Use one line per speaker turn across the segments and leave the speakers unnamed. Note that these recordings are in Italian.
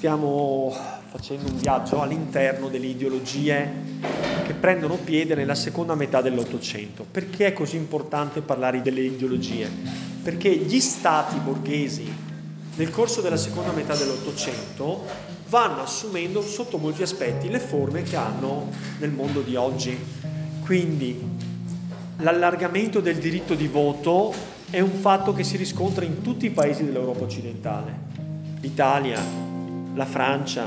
stiamo facendo un viaggio all'interno delle ideologie che prendono piede nella seconda metà dell'Ottocento. Perché è così importante parlare delle ideologie? Perché gli stati borghesi nel corso della seconda metà dell'Ottocento vanno assumendo sotto molti aspetti le forme che hanno nel mondo di oggi. Quindi l'allargamento del diritto di voto è un fatto che si riscontra in tutti i paesi dell'Europa occidentale. L'Italia, la Francia,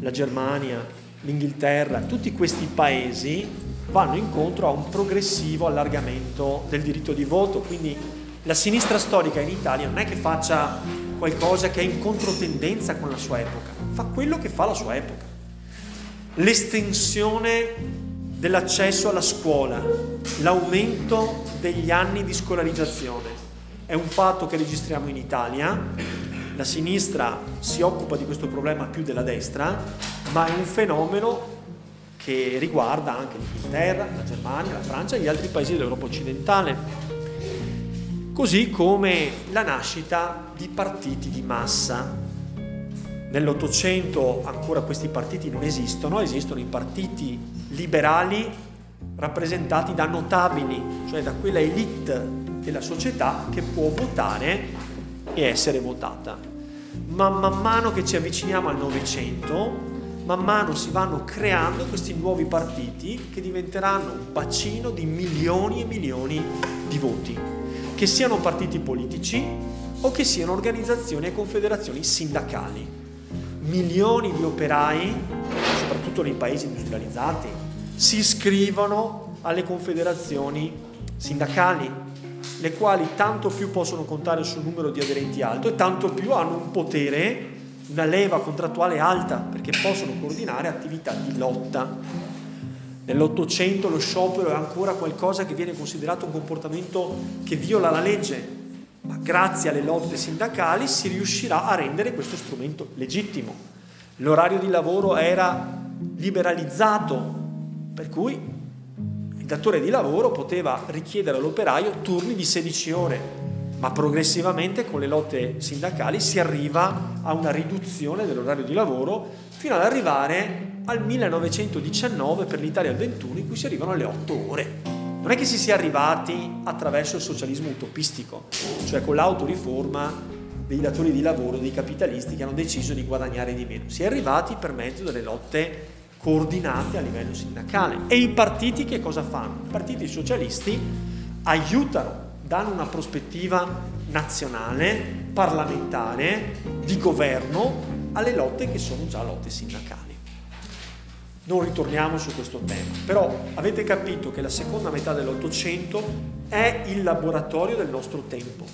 la Germania, l'Inghilterra, tutti questi paesi vanno incontro a un progressivo allargamento del diritto di voto, quindi la sinistra storica in Italia non è che faccia qualcosa che è in controtendenza con la sua epoca, fa quello che fa la sua epoca. L'estensione dell'accesso alla scuola, l'aumento degli anni di scolarizzazione è un fatto che registriamo in Italia la sinistra si occupa di questo problema più della destra, ma è un fenomeno che riguarda anche l'Inghilterra, la Germania, la Francia e gli altri paesi dell'Europa occidentale. Così come la nascita di partiti di massa. Nell'Ottocento ancora questi partiti non esistono, esistono i partiti liberali rappresentati da notabili, cioè da quella elite della società che può votare e essere votata. Ma man mano che ci avviciniamo al Novecento, man mano si vanno creando questi nuovi partiti che diventeranno un bacino di milioni e milioni di voti, che siano partiti politici o che siano organizzazioni e confederazioni sindacali. Milioni di operai, soprattutto nei paesi industrializzati, si iscrivono alle confederazioni sindacali le quali tanto più possono contare sul numero di aderenti alto e tanto più hanno un potere, una leva contrattuale alta, perché possono coordinare attività di lotta. Nell'Ottocento lo sciopero è ancora qualcosa che viene considerato un comportamento che viola la legge, ma grazie alle lotte sindacali si riuscirà a rendere questo strumento legittimo. L'orario di lavoro era liberalizzato, per cui datore di lavoro poteva richiedere all'operaio turni di 16 ore, ma progressivamente con le lotte sindacali si arriva a una riduzione dell'orario di lavoro fino ad arrivare al 1919 per l'Italia al 21 in cui si arrivano alle 8 ore. Non è che si sia arrivati attraverso il socialismo utopistico, cioè con l'autoriforma dei datori di lavoro, dei capitalisti che hanno deciso di guadagnare di meno. Si è arrivati per mezzo delle lotte coordinate a livello sindacale. E i partiti che cosa fanno? I partiti socialisti aiutano, danno una prospettiva nazionale, parlamentare, di governo alle lotte che sono già lotte sindacali. Non ritorniamo su questo tema, però avete capito che la seconda metà dell'Ottocento è il laboratorio del nostro tempo.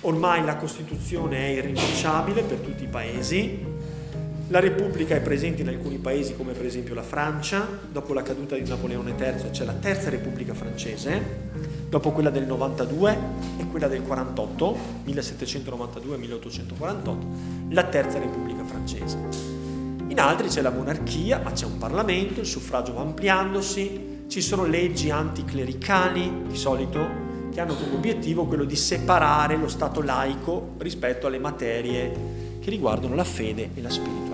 Ormai la Costituzione è irrinunciabile per tutti i paesi, la Repubblica è presente in alcuni paesi come per esempio la Francia, dopo la caduta di Napoleone III c'è la Terza Repubblica francese, dopo quella del 92 e quella del 48, 1792-1848, la Terza Repubblica francese. In altri c'è la monarchia, ma c'è un Parlamento, il suffragio va ampliandosi, ci sono leggi anticlericali di solito che hanno come obiettivo quello di separare lo Stato laico rispetto alle materie che riguardano la fede e la spiritualità.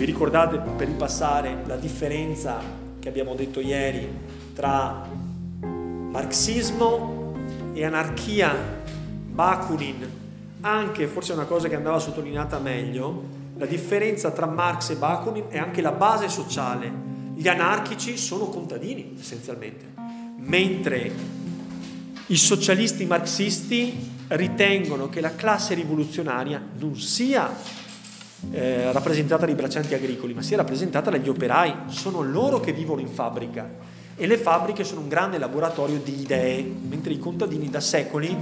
Vi ricordate per ripassare la differenza che abbiamo detto ieri tra marxismo e anarchia, Bakunin, anche forse una cosa che andava sottolineata meglio, la differenza tra Marx e Bakunin è anche la base sociale. Gli anarchici sono contadini essenzialmente, mentre i socialisti marxisti ritengono che la classe rivoluzionaria non sia eh, rappresentata dai braccianti agricoli, ma sia rappresentata dagli operai. Sono loro che vivono in fabbrica e le fabbriche sono un grande laboratorio di idee, mentre i contadini da secoli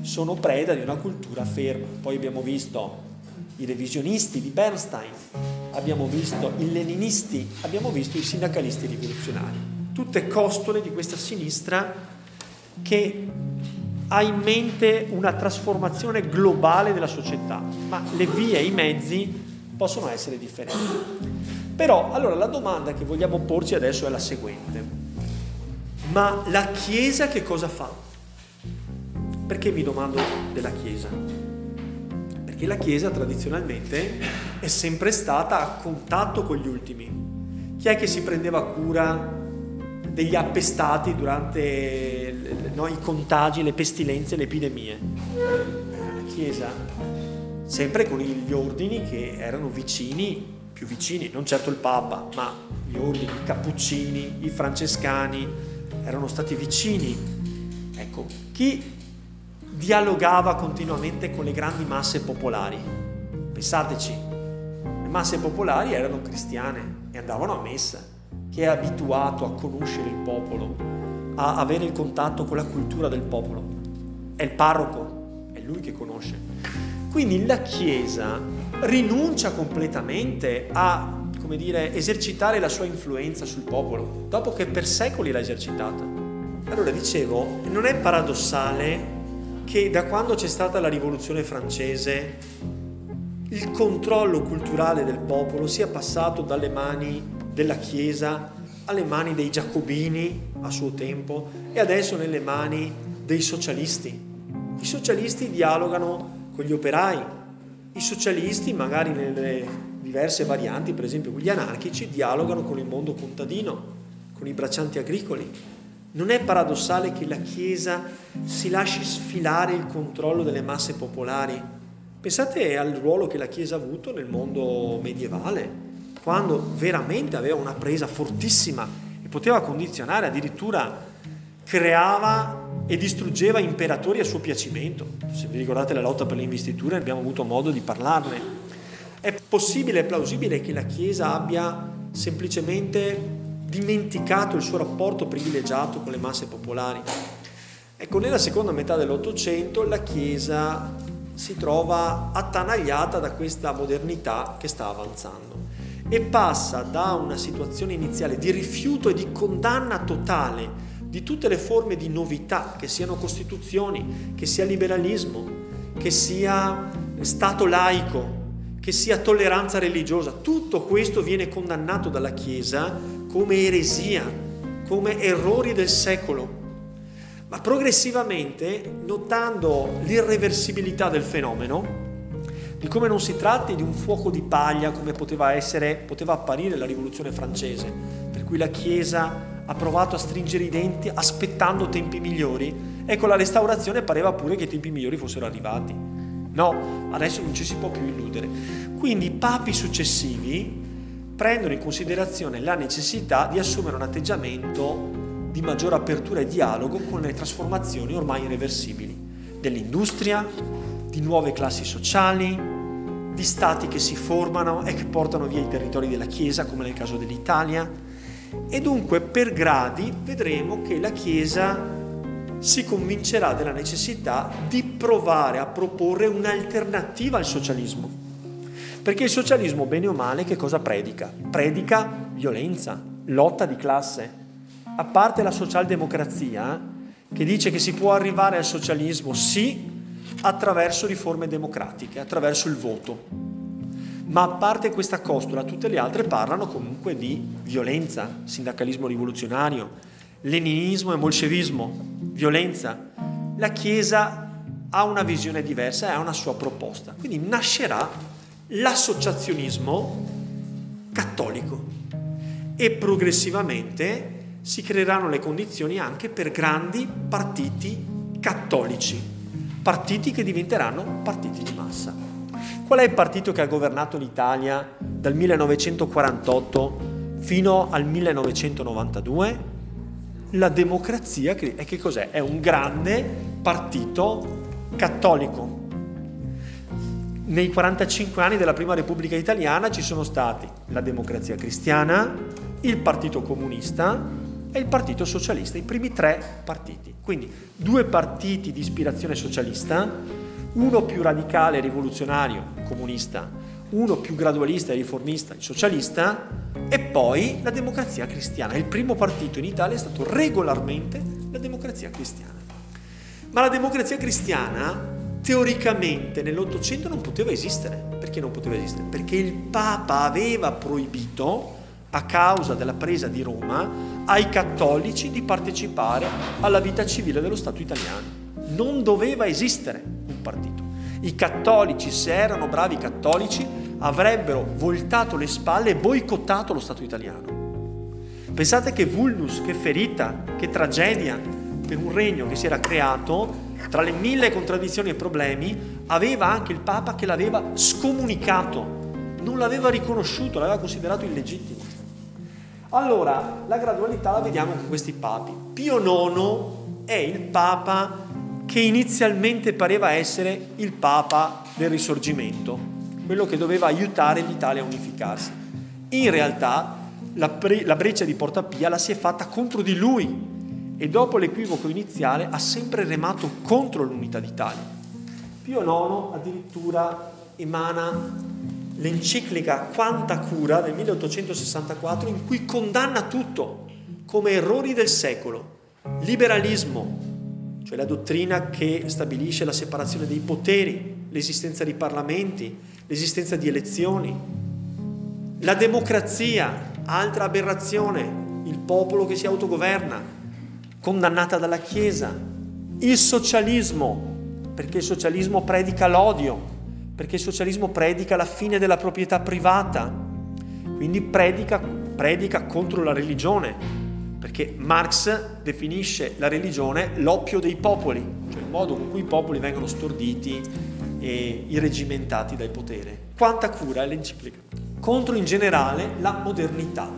sono preda di una cultura ferma. Poi abbiamo visto i revisionisti di Bernstein, abbiamo visto i leninisti, abbiamo visto i sindacalisti rivoluzionari. Tutte costole di questa sinistra che ha in mente una trasformazione globale della società, ma le vie e i mezzi possono essere differenti. Però allora la domanda che vogliamo porci adesso è la seguente. Ma la Chiesa che cosa fa? Perché mi domando della Chiesa? Perché la Chiesa tradizionalmente è sempre stata a contatto con gli ultimi. Chi è che si prendeva cura degli appestati durante no, i contagi, le pestilenze, le epidemie? La Chiesa, sempre con gli ordini che erano vicini, più vicini, non certo il Papa, ma gli ordini, i Cappuccini, i Francescani, erano stati vicini. Ecco, chi dialogava continuamente con le grandi masse popolari? Pensateci, le masse popolari erano cristiane e andavano a messa. Chi è abituato a conoscere il popolo, a avere il contatto con la cultura del popolo? È il parroco, è lui che conosce. Quindi la Chiesa rinuncia completamente a come dire, esercitare la sua influenza sul popolo, dopo che per secoli l'ha esercitata. Allora dicevo, non è paradossale che da quando c'è stata la rivoluzione francese il controllo culturale del popolo sia passato dalle mani della Chiesa alle mani dei giacobini a suo tempo e adesso nelle mani dei socialisti. I socialisti dialogano con gli operai, i socialisti magari nelle diverse varianti, per esempio gli anarchici dialogano con il mondo contadino, con i braccianti agricoli. Non è paradossale che la Chiesa si lasci sfilare il controllo delle masse popolari? Pensate al ruolo che la Chiesa ha avuto nel mondo medievale, quando veramente aveva una presa fortissima poteva condizionare, addirittura creava e distruggeva imperatori a suo piacimento. Se vi ricordate la lotta per le investiture abbiamo avuto modo di parlarne. È possibile, è plausibile che la Chiesa abbia semplicemente dimenticato il suo rapporto privilegiato con le masse popolari. Ecco, nella seconda metà dell'Ottocento la Chiesa si trova attanagliata da questa modernità che sta avanzando e passa da una situazione iniziale di rifiuto e di condanna totale di tutte le forme di novità, che siano costituzioni, che sia liberalismo, che sia Stato laico, che sia tolleranza religiosa, tutto questo viene condannato dalla Chiesa come eresia, come errori del secolo. Ma progressivamente, notando l'irreversibilità del fenomeno, di come non si tratti di un fuoco di paglia come poteva essere, poteva apparire la rivoluzione francese, per cui la Chiesa ha provato a stringere i denti aspettando tempi migliori, ecco la restaurazione pareva pure che i tempi migliori fossero arrivati. No, adesso non ci si può più illudere. Quindi i papi successivi prendono in considerazione la necessità di assumere un atteggiamento di maggiore apertura e dialogo con le trasformazioni ormai irreversibili dell'industria, di nuove classi sociali, di stati che si formano e che portano via i territori della Chiesa, come nel caso dell'Italia. E dunque per gradi vedremo che la Chiesa si convincerà della necessità di provare a proporre un'alternativa al socialismo. Perché il socialismo, bene o male, che cosa predica? Predica violenza, lotta di classe. A parte la socialdemocrazia, che dice che si può arrivare al socialismo sì attraverso riforme democratiche, attraverso il voto. Ma a parte questa costola, tutte le altre parlano comunque di violenza, sindacalismo rivoluzionario, leninismo e bolscevismo, violenza. La Chiesa ha una visione diversa e ha una sua proposta. Quindi nascerà l'associazionismo cattolico e progressivamente si creeranno le condizioni anche per grandi partiti cattolici, partiti che diventeranno partiti di massa. Qual è il partito che ha governato l'Italia dal 1948 fino al 1992? la democrazia, e che cos'è? È un grande partito cattolico. Nei 45 anni della Prima Repubblica Italiana ci sono stati la democrazia cristiana, il Partito Comunista e il Partito Socialista, i primi tre partiti. Quindi due partiti di ispirazione socialista, uno più radicale, rivoluzionario, comunista, uno più gradualista e riformista, socialista, e poi la democrazia cristiana. Il primo partito in Italia è stato regolarmente la democrazia cristiana. Ma la democrazia cristiana teoricamente nell'Ottocento non poteva esistere. Perché non poteva esistere? Perché il Papa aveva proibito, a causa della presa di Roma, ai cattolici di partecipare alla vita civile dello Stato italiano. Non doveva esistere un partito. I cattolici, se erano bravi cattolici, avrebbero voltato le spalle e boicottato lo Stato italiano. Pensate che vulnus, che ferita, che tragedia per un regno che si era creato, tra le mille contraddizioni e problemi, aveva anche il Papa che l'aveva scomunicato, non l'aveva riconosciuto, l'aveva considerato illegittimo. Allora, la gradualità la vediamo con questi papi. Pio IX è il Papa che inizialmente pareva essere il Papa del Risorgimento, quello che doveva aiutare l'Italia a unificarsi. In realtà la, pre- la breccia di Porta Pia la si è fatta contro di lui e dopo l'equivoco iniziale ha sempre remato contro l'unità d'Italia. Pio IX addirittura emana l'enciclica Quanta cura del 1864 in cui condanna tutto come errori del secolo, liberalismo, cioè la dottrina che stabilisce la separazione dei poteri, l'esistenza di parlamenti, l'esistenza di elezioni, la democrazia, altra aberrazione, il popolo che si autogoverna, condannata dalla Chiesa, il socialismo, perché il socialismo predica l'odio, perché il socialismo predica la fine della proprietà privata, quindi predica, predica contro la religione, perché Marx definisce la religione l'oppio dei popoli, cioè il modo con cui i popoli vengono storditi e irregimentati dal potere. Quanta cura è l'enciclica? Contro in generale la modernità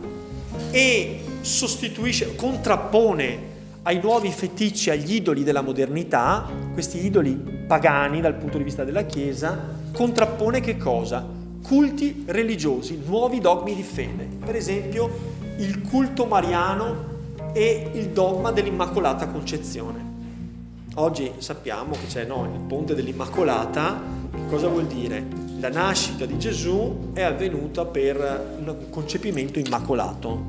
e sostituisce, contrappone ai nuovi feticci, agli idoli della modernità, questi idoli pagani dal punto di vista della Chiesa, contrappone che cosa? Culti religiosi, nuovi dogmi di fede. Per esempio il culto mariano e il dogma dell'Immacolata Concezione. Oggi sappiamo che c'è no, il ponte dell'Immacolata, cosa vuol dire? La nascita di Gesù è avvenuta per un concepimento immacolato,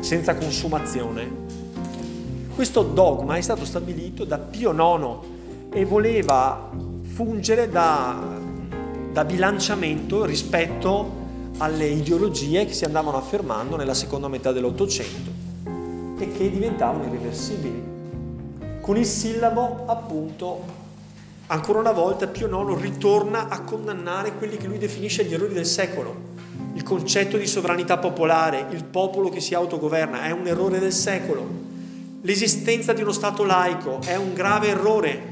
senza consumazione. Questo dogma è stato stabilito da Pio IX e voleva fungere da, da bilanciamento rispetto alle ideologie che si andavano affermando nella seconda metà dell'Ottocento e che diventavano irreversibili. Con il sillabo, appunto, ancora una volta Pio IX ritorna a condannare quelli che lui definisce gli errori del secolo. Il concetto di sovranità popolare, il popolo che si autogoverna, è un errore del secolo. L'esistenza di uno Stato laico è un grave errore.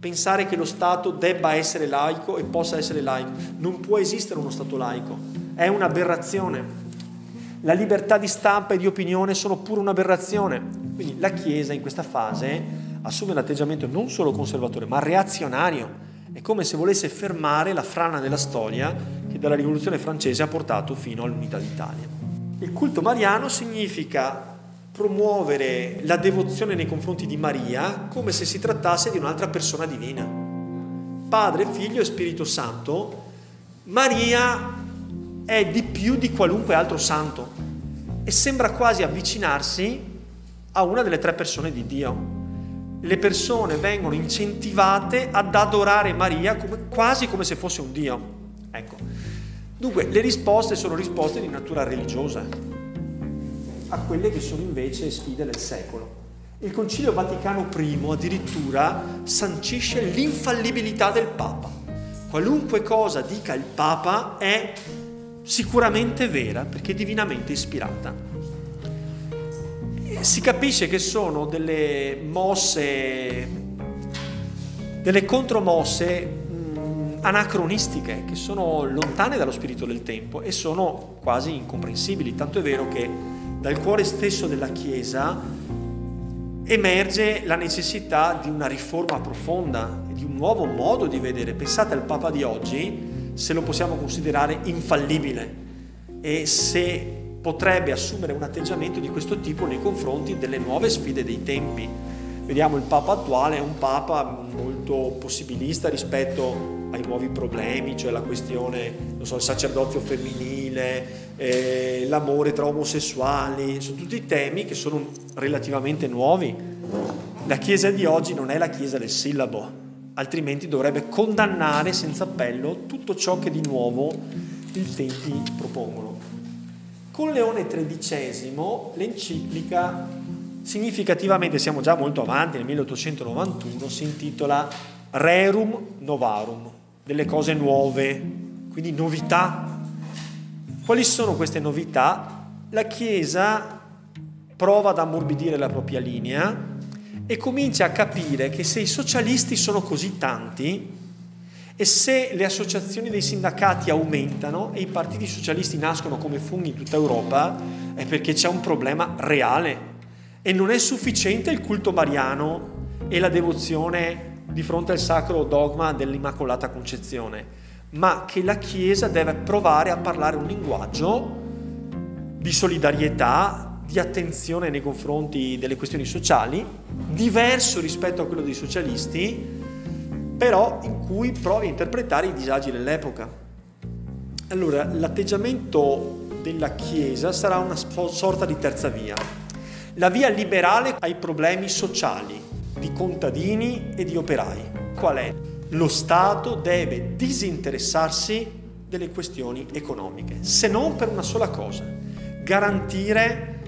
Pensare che lo Stato debba essere laico e possa essere laico. Non può esistere uno Stato laico. È un'aberrazione la libertà di stampa e di opinione sono pure un'aberrazione. Quindi la Chiesa in questa fase assume un atteggiamento non solo conservatore, ma reazionario. È come se volesse fermare la frana della storia che dalla rivoluzione francese ha portato fino all'unità d'Italia. Il culto mariano significa promuovere la devozione nei confronti di Maria come se si trattasse di un'altra persona divina. Padre, Figlio e Spirito Santo. Maria è di più di qualunque altro santo e sembra quasi avvicinarsi a una delle tre persone di Dio. Le persone vengono incentivate ad adorare Maria come, quasi come se fosse un Dio. Ecco. Dunque, le risposte sono risposte di natura religiosa a quelle che sono invece sfide del secolo. Il Concilio Vaticano I addirittura sancisce l'infallibilità del Papa. Qualunque cosa dica il Papa è sicuramente vera perché divinamente ispirata. Si capisce che sono delle mosse, delle contromosse mh, anacronistiche che sono lontane dallo spirito del tempo e sono quasi incomprensibili, tanto è vero che dal cuore stesso della Chiesa emerge la necessità di una riforma profonda, di un nuovo modo di vedere. Pensate al Papa di oggi, se lo possiamo considerare infallibile e se potrebbe assumere un atteggiamento di questo tipo nei confronti delle nuove sfide dei tempi. Vediamo il Papa attuale è un Papa molto possibilista rispetto ai nuovi problemi, cioè la questione, non so, il sacerdozio femminile, eh, l'amore tra omosessuali, sono tutti temi che sono relativamente nuovi. La Chiesa di oggi non è la Chiesa del sillabo, altrimenti dovrebbe condannare senza appello tutto ciò che di nuovo i tempi propongono. Con Leone XIII l'enciclica significativamente, siamo già molto avanti, nel 1891, si intitola rerum novarum, delle cose nuove, quindi novità. Quali sono queste novità? La Chiesa prova ad ammorbidire la propria linea e comincia a capire che se i socialisti sono così tanti e se le associazioni dei sindacati aumentano e i partiti socialisti nascono come funghi in tutta Europa, è perché c'è un problema reale e non è sufficiente il culto mariano e la devozione di fronte al sacro dogma dell'Immacolata Concezione, ma che la Chiesa deve provare a parlare un linguaggio di solidarietà, di attenzione nei confronti delle questioni sociali, diverso rispetto a quello dei socialisti, però in cui provi a interpretare i disagi dell'epoca. Allora, l'atteggiamento della Chiesa sarà una sorta di terza via. La via liberale ai problemi sociali, di contadini e di operai. Qual è? Lo Stato deve disinteressarsi delle questioni economiche, se non per una sola cosa, garantire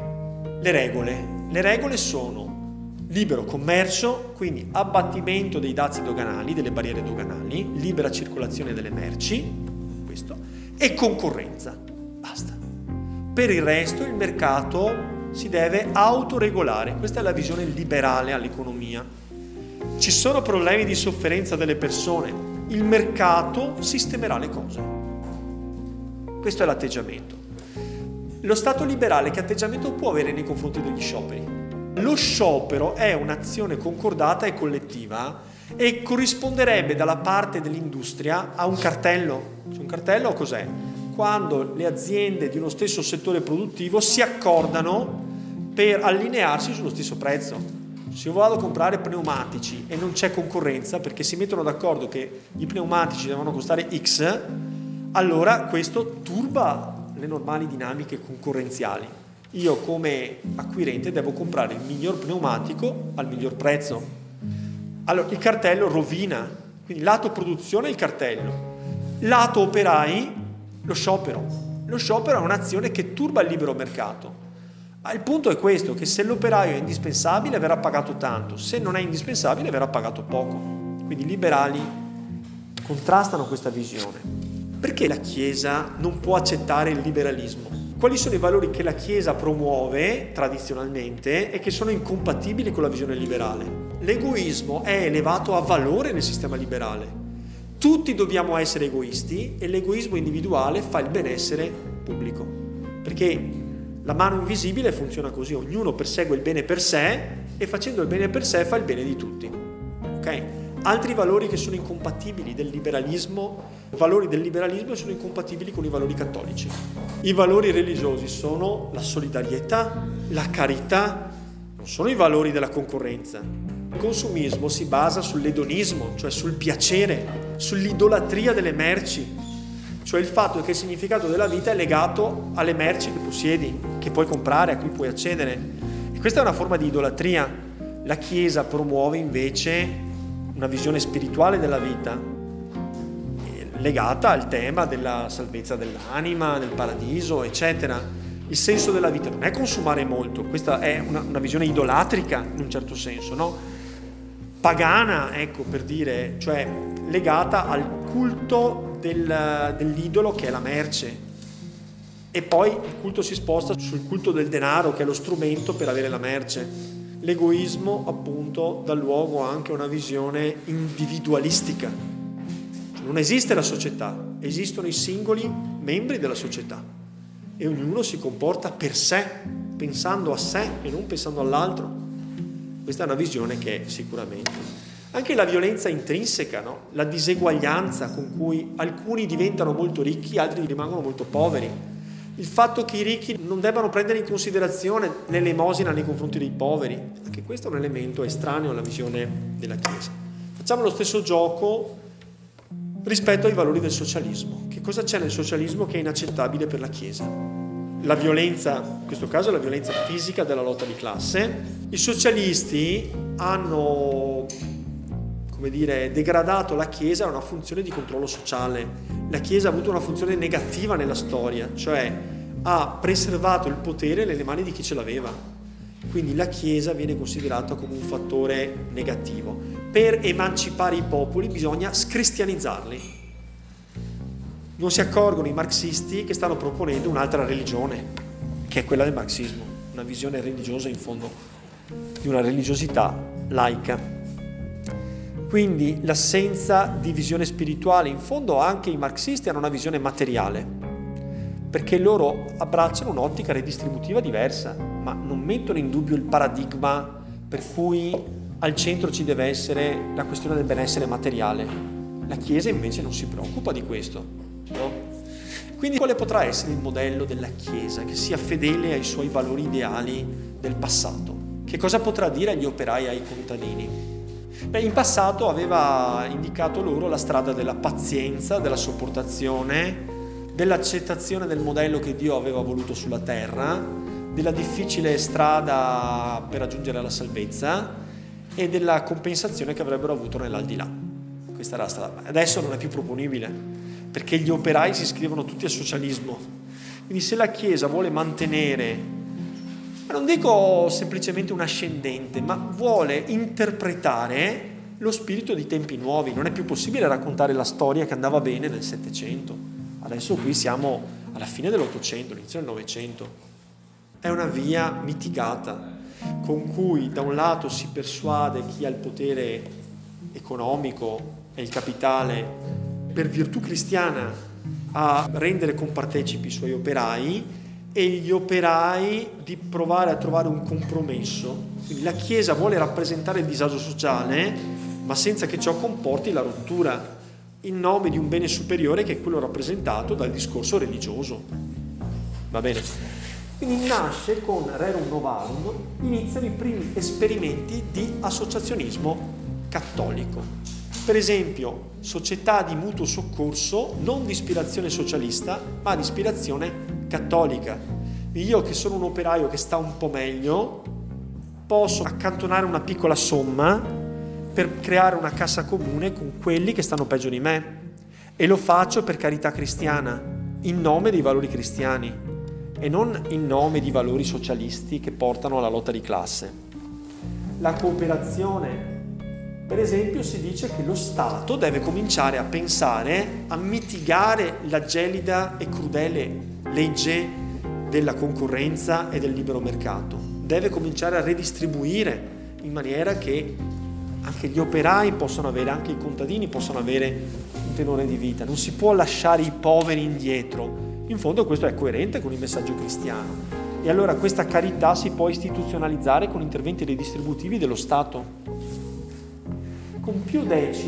le regole. Le regole sono libero commercio, quindi abbattimento dei dazi doganali, delle barriere doganali, libera circolazione delle merci, questo, e concorrenza. Basta. Per il resto il mercato si deve autoregolare. Questa è la visione liberale all'economia. Ci sono problemi di sofferenza delle persone, il mercato sistemerà le cose. Questo è l'atteggiamento. Lo Stato liberale che atteggiamento può avere nei confronti degli scioperi? Lo sciopero è un'azione concordata e collettiva e corrisponderebbe dalla parte dell'industria a un cartello. Cioè un cartello cos'è? quando le aziende di uno stesso settore produttivo si accordano per allinearsi sullo stesso prezzo. Se io vado a comprare pneumatici e non c'è concorrenza perché si mettono d'accordo che i pneumatici devono costare X, allora questo turba le normali dinamiche concorrenziali. Io come acquirente devo comprare il miglior pneumatico al miglior prezzo. Allora il cartello rovina, quindi lato produzione il cartello, lato operai lo sciopero. Lo sciopero è un'azione che turba il libero mercato. Ma il punto è questo, che se l'operaio è indispensabile verrà pagato tanto, se non è indispensabile verrà pagato poco. Quindi i liberali contrastano questa visione. Perché la Chiesa non può accettare il liberalismo? Quali sono i valori che la Chiesa promuove tradizionalmente e che sono incompatibili con la visione liberale? L'egoismo è elevato a valore nel sistema liberale. Tutti dobbiamo essere egoisti e l'egoismo individuale fa il benessere pubblico. Perché la mano invisibile funziona così, ognuno persegue il bene per sé e facendo il bene per sé fa il bene di tutti. Ok? Altri valori che sono incompatibili del liberalismo, valori del liberalismo sono incompatibili con i valori cattolici. I valori religiosi sono la solidarietà, la carità, non sono i valori della concorrenza. Il consumismo si basa sull'edonismo, cioè sul piacere, sull'idolatria delle merci, cioè il fatto che il significato della vita è legato alle merci che possiedi, che puoi comprare, a cui puoi accedere. E questa è una forma di idolatria. La Chiesa promuove invece una visione spirituale della vita, eh, legata al tema della salvezza dell'anima, del paradiso, eccetera. Il senso della vita non è consumare molto, questa è una, una visione idolatrica in un certo senso, no? Pagana, ecco per dire, cioè legata al culto del, dell'idolo che è la merce. E poi il culto si sposta sul culto del denaro che è lo strumento per avere la merce. L'egoismo appunto dà luogo anche a una visione individualistica. Cioè, non esiste la società, esistono i singoli membri della società e ognuno si comporta per sé, pensando a sé e non pensando all'altro. Questa è una visione che sicuramente anche la violenza intrinseca, no? la diseguaglianza con cui alcuni diventano molto ricchi, altri rimangono molto poveri. Il fatto che i ricchi non debbano prendere in considerazione l'elemosina nei confronti dei poveri, anche questo è un elemento estraneo alla visione della Chiesa. Facciamo lo stesso gioco rispetto ai valori del socialismo. Che cosa c'è nel socialismo che è inaccettabile per la Chiesa? La violenza, in questo caso la violenza fisica della lotta di classe. I socialisti hanno come dire, degradato la Chiesa a una funzione di controllo sociale. La Chiesa ha avuto una funzione negativa nella storia, cioè ha preservato il potere nelle mani di chi ce l'aveva. Quindi la Chiesa viene considerata come un fattore negativo. Per emancipare i popoli bisogna scristianizzarli. Non si accorgono i marxisti che stanno proponendo un'altra religione, che è quella del marxismo, una visione religiosa in fondo di una religiosità laica. Quindi l'assenza di visione spirituale, in fondo anche i marxisti hanno una visione materiale, perché loro abbracciano un'ottica redistributiva diversa, ma non mettono in dubbio il paradigma per cui al centro ci deve essere la questione del benessere materiale. La Chiesa invece non si preoccupa di questo. No? Quindi quale potrà essere il modello della Chiesa che sia fedele ai suoi valori ideali del passato? Che cosa potrà dire agli operai e ai contadini? Beh, in passato aveva indicato loro la strada della pazienza, della sopportazione, dell'accettazione del modello che Dio aveva voluto sulla terra, della difficile strada per raggiungere la salvezza e della compensazione che avrebbero avuto nell'aldilà. Questa era la strada. Adesso non è più proponibile, perché gli operai si iscrivono tutti al socialismo. Quindi se la Chiesa vuole mantenere dico semplicemente un ascendente, ma vuole interpretare lo spirito di tempi nuovi. Non è più possibile raccontare la storia che andava bene nel Settecento. Adesso qui siamo alla fine dell'Ottocento, inizio del Novecento. È una via mitigata con cui da un lato si persuade chi ha il potere economico e il capitale per virtù cristiana a rendere compartecipi i suoi operai e gli operai di provare a trovare un compromesso. Quindi la Chiesa vuole rappresentare il disagio sociale, ma senza che ciò comporti la rottura, in nome di un bene superiore che è quello rappresentato dal discorso religioso. Va bene? Quindi nasce con Rerum Novarum, iniziano i primi esperimenti di associazionismo cattolico. Per esempio, società di mutuo soccorso non di ispirazione socialista, ma di ispirazione cattolica. Io che sono un operaio che sta un po' meglio, posso accantonare una piccola somma per creare una cassa comune con quelli che stanno peggio di me. E lo faccio per carità cristiana, in nome dei valori cristiani e non in nome di valori socialisti che portano alla lotta di classe. La cooperazione, per esempio, si dice che lo Stato deve cominciare a pensare a mitigare la gelida e crudele legge della concorrenza e del libero mercato. Deve cominciare a redistribuire in maniera che anche gli operai possano avere, anche i contadini possano avere un tenore di vita. Non si può lasciare i poveri indietro. In fondo questo è coerente con il messaggio cristiano. E allora questa carità si può istituzionalizzare con interventi redistributivi dello Stato. Con Pio X,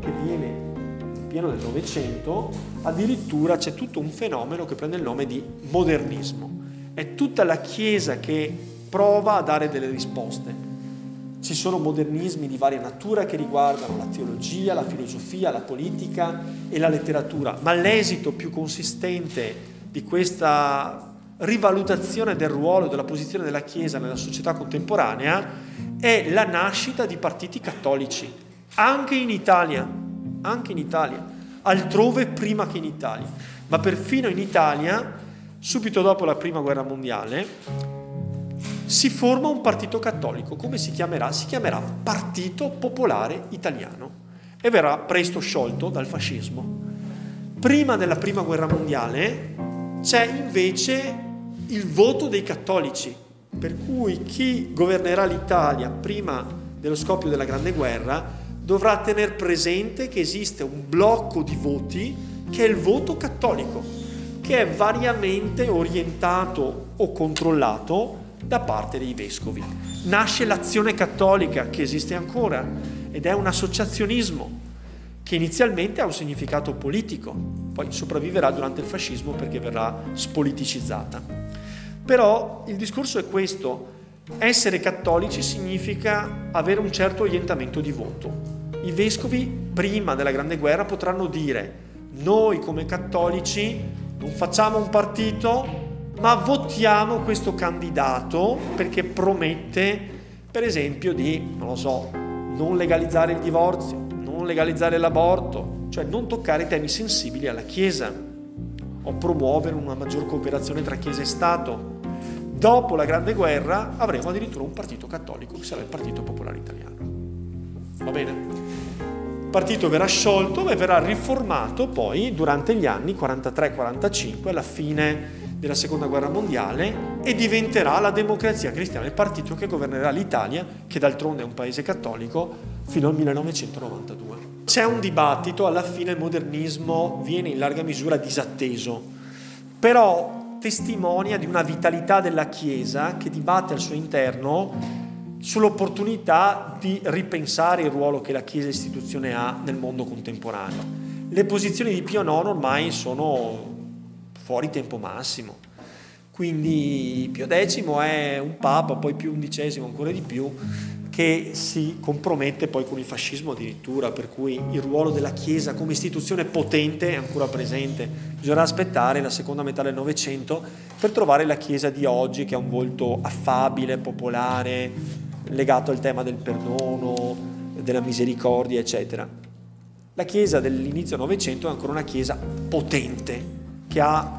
che viene pieno del Novecento, addirittura c'è tutto un fenomeno che prende il nome di modernismo. È tutta la Chiesa che prova a dare delle risposte. Ci sono modernismi di varia natura che riguardano la teologia, la filosofia, la politica e la letteratura, ma l'esito più consistente di questa rivalutazione del ruolo e della posizione della Chiesa nella società contemporanea è la nascita di partiti cattolici, anche in Italia anche in Italia, altrove prima che in Italia, ma perfino in Italia, subito dopo la Prima Guerra Mondiale, si forma un partito cattolico. Come si chiamerà? Si chiamerà Partito Popolare Italiano e verrà presto sciolto dal fascismo. Prima della Prima Guerra Mondiale c'è invece il voto dei cattolici, per cui chi governerà l'Italia prima dello scoppio della Grande Guerra dovrà tenere presente che esiste un blocco di voti che è il voto cattolico, che è variamente orientato o controllato da parte dei vescovi. Nasce l'azione cattolica che esiste ancora ed è un associazionismo che inizialmente ha un significato politico, poi sopravviverà durante il fascismo perché verrà spoliticizzata. Però il discorso è questo, essere cattolici significa avere un certo orientamento di voto. I vescovi prima della Grande Guerra potranno dire noi come cattolici non facciamo un partito ma votiamo questo candidato perché promette per esempio di, non lo so, non legalizzare il divorzio, non legalizzare l'aborto, cioè non toccare temi sensibili alla Chiesa o promuovere una maggior cooperazione tra Chiesa e Stato, dopo la Grande Guerra avremo addirittura un partito cattolico che sarà il Partito Popolare Italiano. Va bene? Partito verrà sciolto e verrà riformato poi durante gli anni 43-45, alla fine della Seconda Guerra Mondiale, e diventerà la democrazia cristiana, il partito che governerà l'Italia, che d'altronde è un paese cattolico, fino al 1992. C'è un dibattito, alla fine il modernismo viene in larga misura disatteso, però testimonia di una vitalità della Chiesa che dibatte al suo interno sull'opportunità di ripensare il ruolo che la Chiesa istituzione ha nel mondo contemporaneo. Le posizioni di Pio IX ormai sono fuori tempo massimo. Quindi Pio X è un papa, poi Pio XI ancora di più, che si compromette poi con il fascismo addirittura, per cui il ruolo della Chiesa come istituzione potente è ancora presente. Bisognerà aspettare la seconda metà del Novecento per trovare la Chiesa di oggi che ha un volto affabile, popolare, legato al tema del perdono, della misericordia, eccetera. La Chiesa dell'inizio Novecento è ancora una Chiesa potente, che ha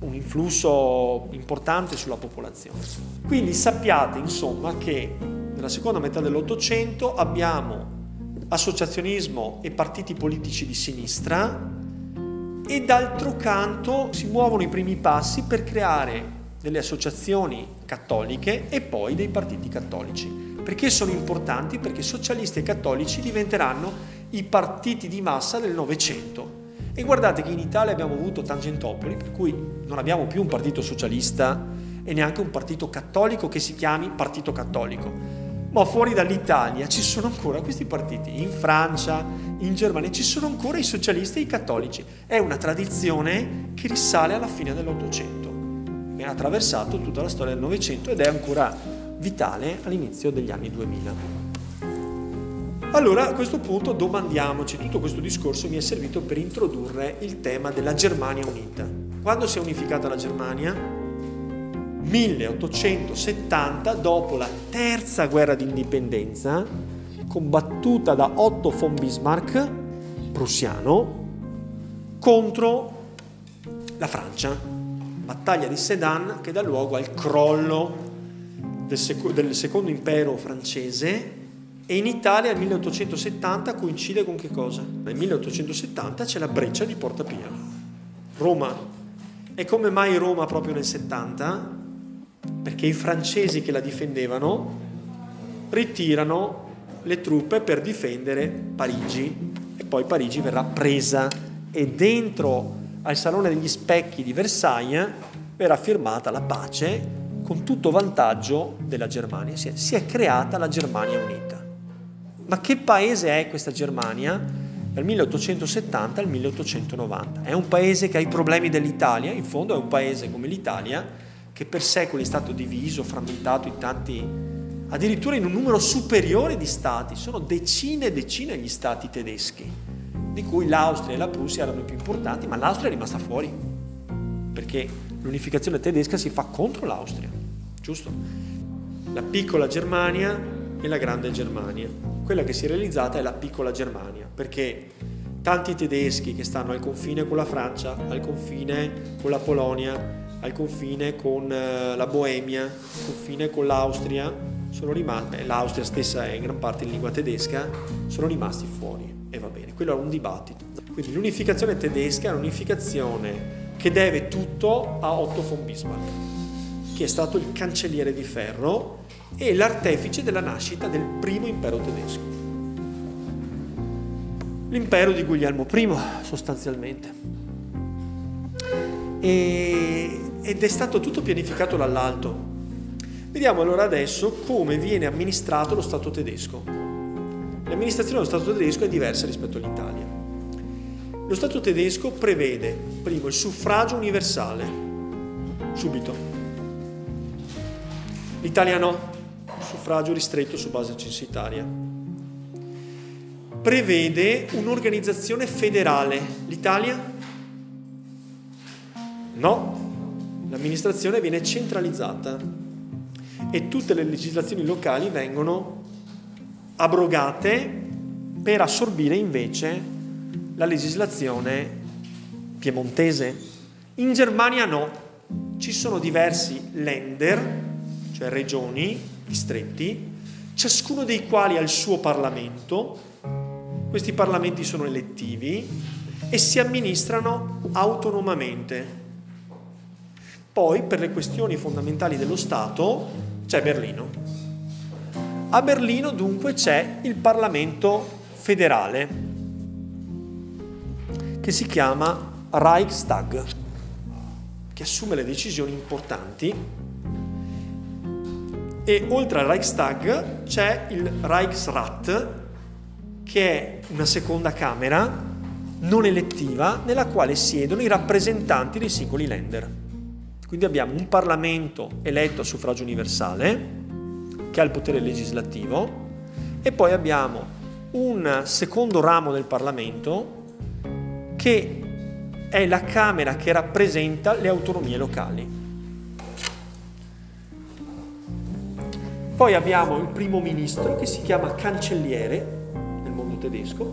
un influsso importante sulla popolazione. Quindi sappiate insomma che nella seconda metà dell'Ottocento abbiamo associazionismo e partiti politici di sinistra e d'altro canto si muovono i primi passi per creare delle associazioni cattoliche e poi dei partiti cattolici. Perché sono importanti? Perché socialisti e cattolici diventeranno i partiti di massa del Novecento e guardate che in Italia abbiamo avuto Tangentopoli, per cui non abbiamo più un partito socialista e neanche un partito cattolico che si chiami Partito Cattolico. Ma fuori dall'Italia ci sono ancora questi partiti. In Francia, in Germania ci sono ancora i socialisti e i cattolici. È una tradizione che risale alla fine dell'Ottocento, che ha attraversato tutta la storia del Novecento ed è ancora vitale all'inizio degli anni 2000. Allora a questo punto domandiamoci, tutto questo discorso mi è servito per introdurre il tema della Germania unita. Quando si è unificata la Germania? 1870, dopo la terza guerra d'indipendenza, combattuta da Otto von Bismarck, prussiano, contro la Francia. Battaglia di Sedan che dà luogo al crollo del, sec- del secondo impero francese e in Italia nel 1870 coincide con che cosa? Nel 1870 c'è la breccia di Porta Pia, Roma. E come mai Roma proprio nel 70? Perché i francesi che la difendevano ritirano le truppe per difendere Parigi e poi Parigi verrà presa e dentro al Salone degli Specchi di Versailles verrà firmata la pace con tutto vantaggio della Germania. Si è, si è creata la Germania unita. Ma che paese è questa Germania? Dal 1870 al 1890. È un paese che ha i problemi dell'Italia, in fondo è un paese come l'Italia che per secoli è stato diviso, frammentato in tanti, addirittura in un numero superiore di stati. Sono decine e decine gli stati tedeschi, di cui l'Austria e la Prussia erano i più importanti, ma l'Austria è rimasta fuori, perché l'unificazione tedesca si fa contro l'Austria, giusto? La piccola Germania e la grande Germania quella che si è realizzata è la piccola Germania, perché tanti tedeschi che stanno al confine con la Francia, al confine con la Polonia, al confine con eh, la Boemia, al confine con l'Austria, sono rimasti, l'Austria stessa è in gran parte in lingua tedesca, sono rimasti fuori e va bene, quello è un dibattito. Quindi l'unificazione tedesca è un'unificazione che deve tutto a Otto von Bismarck, che è stato il cancelliere di ferro e l'artefice della nascita del primo impero tedesco. L'impero di Guglielmo I sostanzialmente. E, ed è stato tutto pianificato dall'alto. Vediamo allora adesso come viene amministrato lo Stato tedesco. L'amministrazione dello Stato tedesco è diversa rispetto all'Italia. Lo Stato tedesco prevede, primo, il suffragio universale, subito. L'Italia no, suffragio ristretto su base censitaria. Prevede un'organizzazione federale. L'Italia? No, l'amministrazione viene centralizzata e tutte le legislazioni locali vengono abrogate per assorbire invece la legislazione piemontese. In Germania no. ci sono diversi lender, cioè regioni, distretti, ciascuno dei quali ha il suo Parlamento, questi parlamenti sono elettivi e si amministrano autonomamente. Poi, per le questioni fondamentali dello Stato, c'è Berlino. A Berlino dunque c'è il Parlamento federale, che si chiama Reichstag, che assume le decisioni importanti e oltre al Reichstag c'è il Reichsrat, che è una seconda camera non elettiva nella quale siedono i rappresentanti dei singoli lender. Quindi abbiamo un Parlamento eletto a suffragio universale, che ha il potere legislativo, e poi abbiamo un secondo ramo del Parlamento che è la Camera che rappresenta le autonomie locali. Poi abbiamo il primo ministro che si chiama cancelliere nel mondo tedesco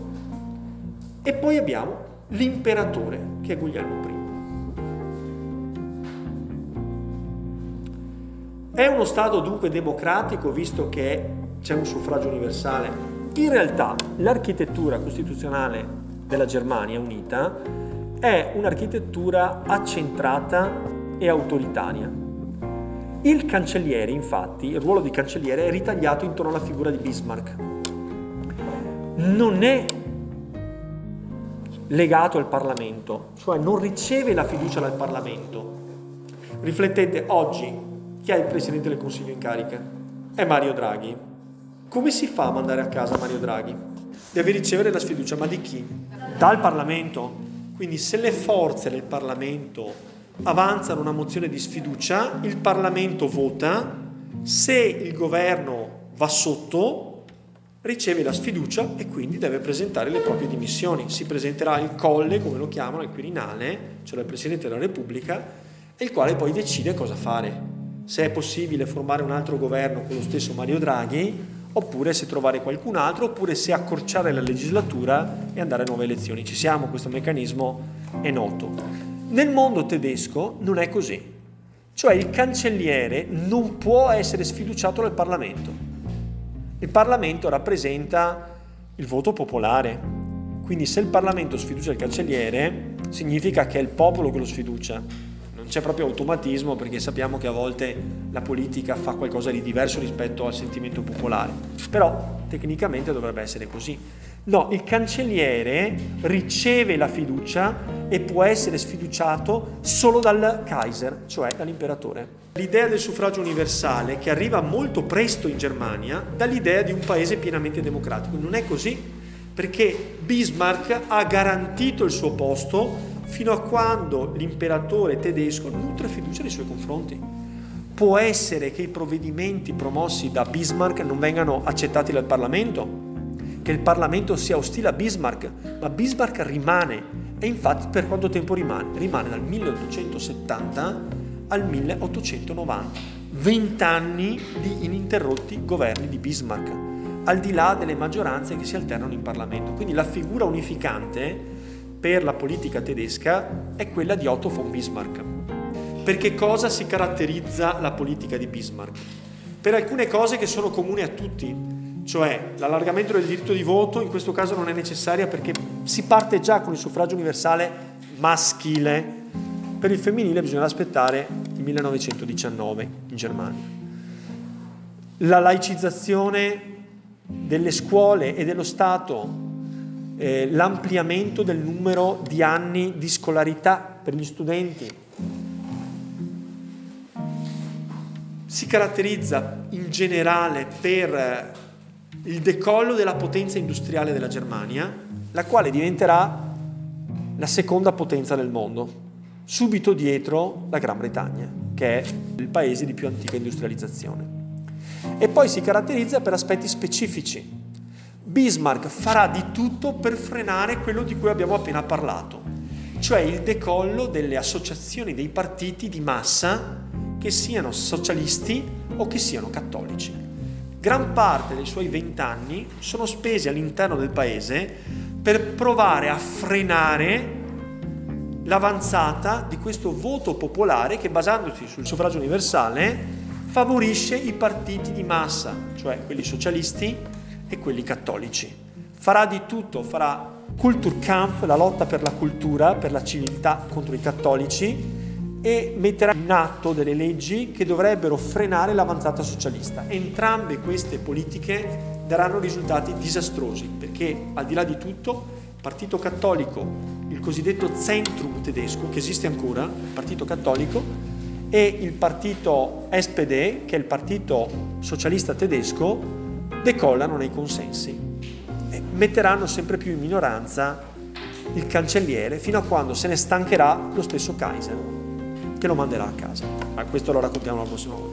e poi abbiamo l'imperatore che è Guglielmo I. È uno Stato dunque democratico visto che c'è un suffragio universale? In realtà l'architettura costituzionale della Germania unita è un'architettura accentrata e autoritaria il cancelliere, infatti, il ruolo di cancelliere è ritagliato intorno alla figura di Bismarck. Non è legato al Parlamento, cioè non riceve la fiducia dal Parlamento. Riflettete oggi, chi è il Presidente del Consiglio in carica? È Mario Draghi. Come si fa a mandare a casa Mario Draghi? Deve ricevere la sfiducia, ma di chi? Dal Parlamento. Quindi se le forze del Parlamento avanzano una mozione di sfiducia, il Parlamento vota, se il governo va sotto riceve la sfiducia e quindi deve presentare le proprie dimissioni. Si presenterà il colle, come lo chiamano, il Quirinale, cioè il Presidente della Repubblica, il quale poi decide cosa fare. Se è possibile formare un altro governo con lo stesso Mario Draghi, oppure se trovare qualcun altro, oppure se accorciare la legislatura e andare a nuove elezioni. Ci siamo, questo meccanismo è noto. Nel mondo tedesco non è così, cioè il cancelliere non può essere sfiduciato dal Parlamento. Il Parlamento rappresenta il voto popolare, quindi se il Parlamento sfiducia il cancelliere significa che è il popolo che lo sfiducia. Non c'è proprio automatismo perché sappiamo che a volte la politica fa qualcosa di diverso rispetto al sentimento popolare, però tecnicamente dovrebbe essere così. No, il cancelliere riceve la fiducia e può essere sfiduciato solo dal Kaiser, cioè dall'imperatore. L'idea del suffragio universale, che arriva molto presto in Germania, dall'idea di un paese pienamente democratico. Non è così, perché Bismarck ha garantito il suo posto fino a quando l'imperatore tedesco nutre fiducia nei suoi confronti. Può essere che i provvedimenti promossi da Bismarck non vengano accettati dal Parlamento, che il Parlamento sia ostile a Bismarck, ma Bismarck rimane. E infatti per quanto tempo rimane? Rimane dal 1870 al 1890. Vent'anni di ininterrotti governi di Bismarck, al di là delle maggioranze che si alternano in Parlamento. Quindi la figura unificante per la politica tedesca è quella di Otto von Bismarck. Per che cosa si caratterizza la politica di Bismarck? Per alcune cose che sono comuni a tutti, cioè l'allargamento del diritto di voto in questo caso non è necessaria perché si parte già con il suffragio universale maschile. Per il femminile bisogna aspettare il 1919 in Germania. La laicizzazione delle scuole e dello Stato, eh, l'ampliamento del numero di anni di scolarità per gli studenti, si caratterizza in generale per il decollo della potenza industriale della Germania, la quale diventerà la seconda potenza del mondo, subito dietro la Gran Bretagna, che è il paese di più antica industrializzazione. E poi si caratterizza per aspetti specifici. Bismarck farà di tutto per frenare quello di cui abbiamo appena parlato, cioè il decollo delle associazioni dei partiti di massa che siano socialisti o che siano cattolici. Gran parte dei suoi vent'anni sono spesi all'interno del paese per provare a frenare l'avanzata di questo voto popolare che basandosi sul suffragio universale favorisce i partiti di massa, cioè quelli socialisti e quelli cattolici. Farà di tutto, farà Kulturkampf, la lotta per la cultura, per la civiltà contro i cattolici e metterà in atto delle leggi che dovrebbero frenare l'avanzata socialista. Entrambe queste politiche daranno risultati disastrosi perché al di là di tutto il Partito Cattolico, il cosiddetto Zentrum tedesco, che esiste ancora, il Partito Cattolico, e il partito SPD, che è il partito socialista tedesco, decollano nei consensi e metteranno sempre più in minoranza il cancelliere fino a quando se ne stancherà lo stesso Kaiser che lo manderà a casa. Ma questo lo raccontiamo la prossima volta.